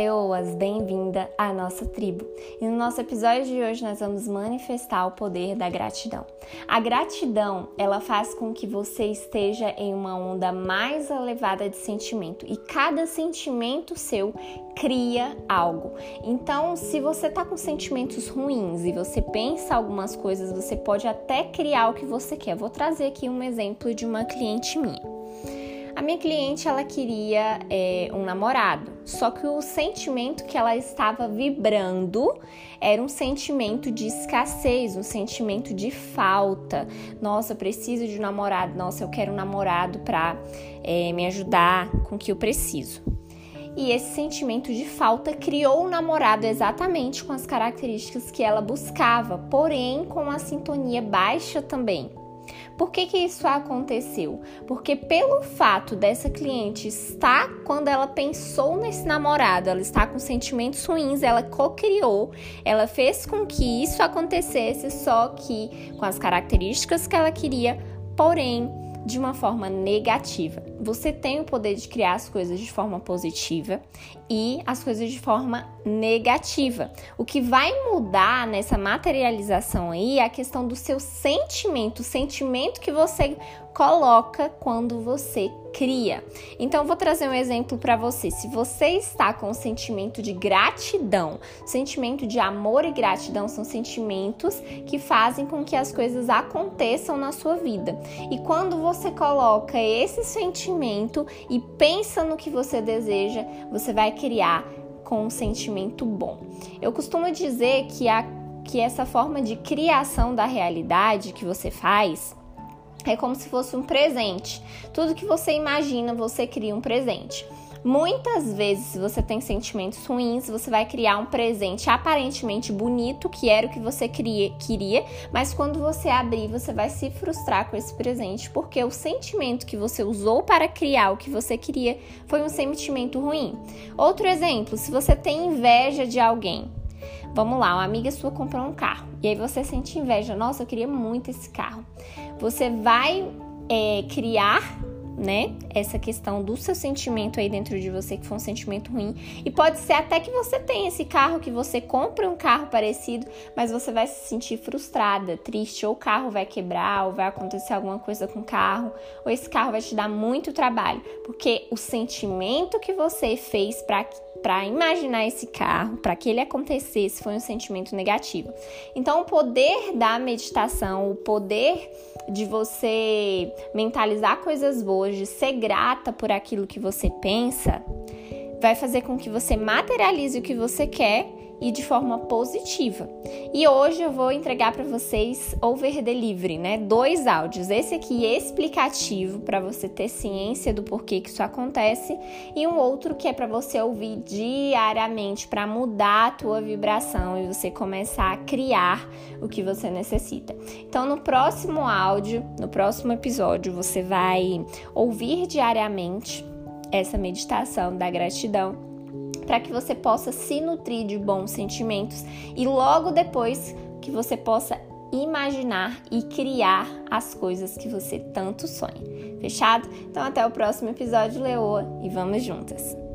Leoas, bem-vinda à nossa tribo. E no nosso episódio de hoje nós vamos manifestar o poder da gratidão. A gratidão, ela faz com que você esteja em uma onda mais elevada de sentimento e cada sentimento seu cria algo. Então, se você tá com sentimentos ruins e você pensa algumas coisas, você pode até criar o que você quer. Vou trazer aqui um exemplo de uma cliente minha. A minha cliente ela queria é, um namorado, só que o sentimento que ela estava vibrando era um sentimento de escassez, um sentimento de falta. Nossa, eu preciso de um namorado. Nossa, eu quero um namorado para é, me ajudar com o que eu preciso. E esse sentimento de falta criou um namorado exatamente com as características que ela buscava, porém com a sintonia baixa também. Por que, que isso aconteceu? Porque pelo fato dessa cliente estar, quando ela pensou nesse namorado, ela está com sentimentos ruins, ela co-criou, ela fez com que isso acontecesse, só que com as características que ela queria, porém de uma forma negativa. Você tem o poder de criar as coisas de forma positiva e as coisas de forma negativa. O que vai mudar nessa materialização aí é a questão do seu sentimento, o sentimento que você coloca quando você cria. Então, vou trazer um exemplo para você. Se você está com um sentimento de gratidão, sentimento de amor e gratidão são sentimentos que fazem com que as coisas aconteçam na sua vida. E quando você coloca esse sentimento e pensa no que você deseja, você vai criar com um sentimento bom. Eu costumo dizer que a que essa forma de criação da realidade que você faz é como se fosse um presente. Tudo que você imagina, você cria um presente. Muitas vezes, se você tem sentimentos ruins, você vai criar um presente aparentemente bonito, que era o que você queria, queria, mas quando você abrir, você vai se frustrar com esse presente, porque o sentimento que você usou para criar o que você queria foi um sentimento ruim. Outro exemplo, se você tem inveja de alguém, Vamos lá, uma amiga sua comprou um carro e aí você sente inveja. Nossa, eu queria muito esse carro. Você vai é, criar né? Essa questão do seu sentimento aí dentro de você, que foi um sentimento ruim. E pode ser até que você tenha esse carro, que você compre um carro parecido, mas você vai se sentir frustrada, triste, ou o carro vai quebrar, ou vai acontecer alguma coisa com o carro, ou esse carro vai te dar muito trabalho, porque o sentimento que você fez para para imaginar esse carro, para que ele acontecesse, foi um sentimento negativo. Então, o poder da meditação, o poder de você mentalizar coisas boas, de ser grata por aquilo que você pensa, vai fazer com que você materialize o que você quer e de forma positiva. E hoje eu vou entregar para vocês over delivery, né? Dois áudios. Esse aqui é explicativo para você ter ciência do porquê que isso acontece e um outro que é para você ouvir diariamente para mudar a tua vibração e você começar a criar o que você necessita. Então, no próximo áudio, no próximo episódio, você vai ouvir diariamente essa meditação da gratidão para que você possa se nutrir de bons sentimentos e logo depois que você possa imaginar e criar as coisas que você tanto sonha. Fechado? Então até o próximo episódio, Leoa, e vamos juntas!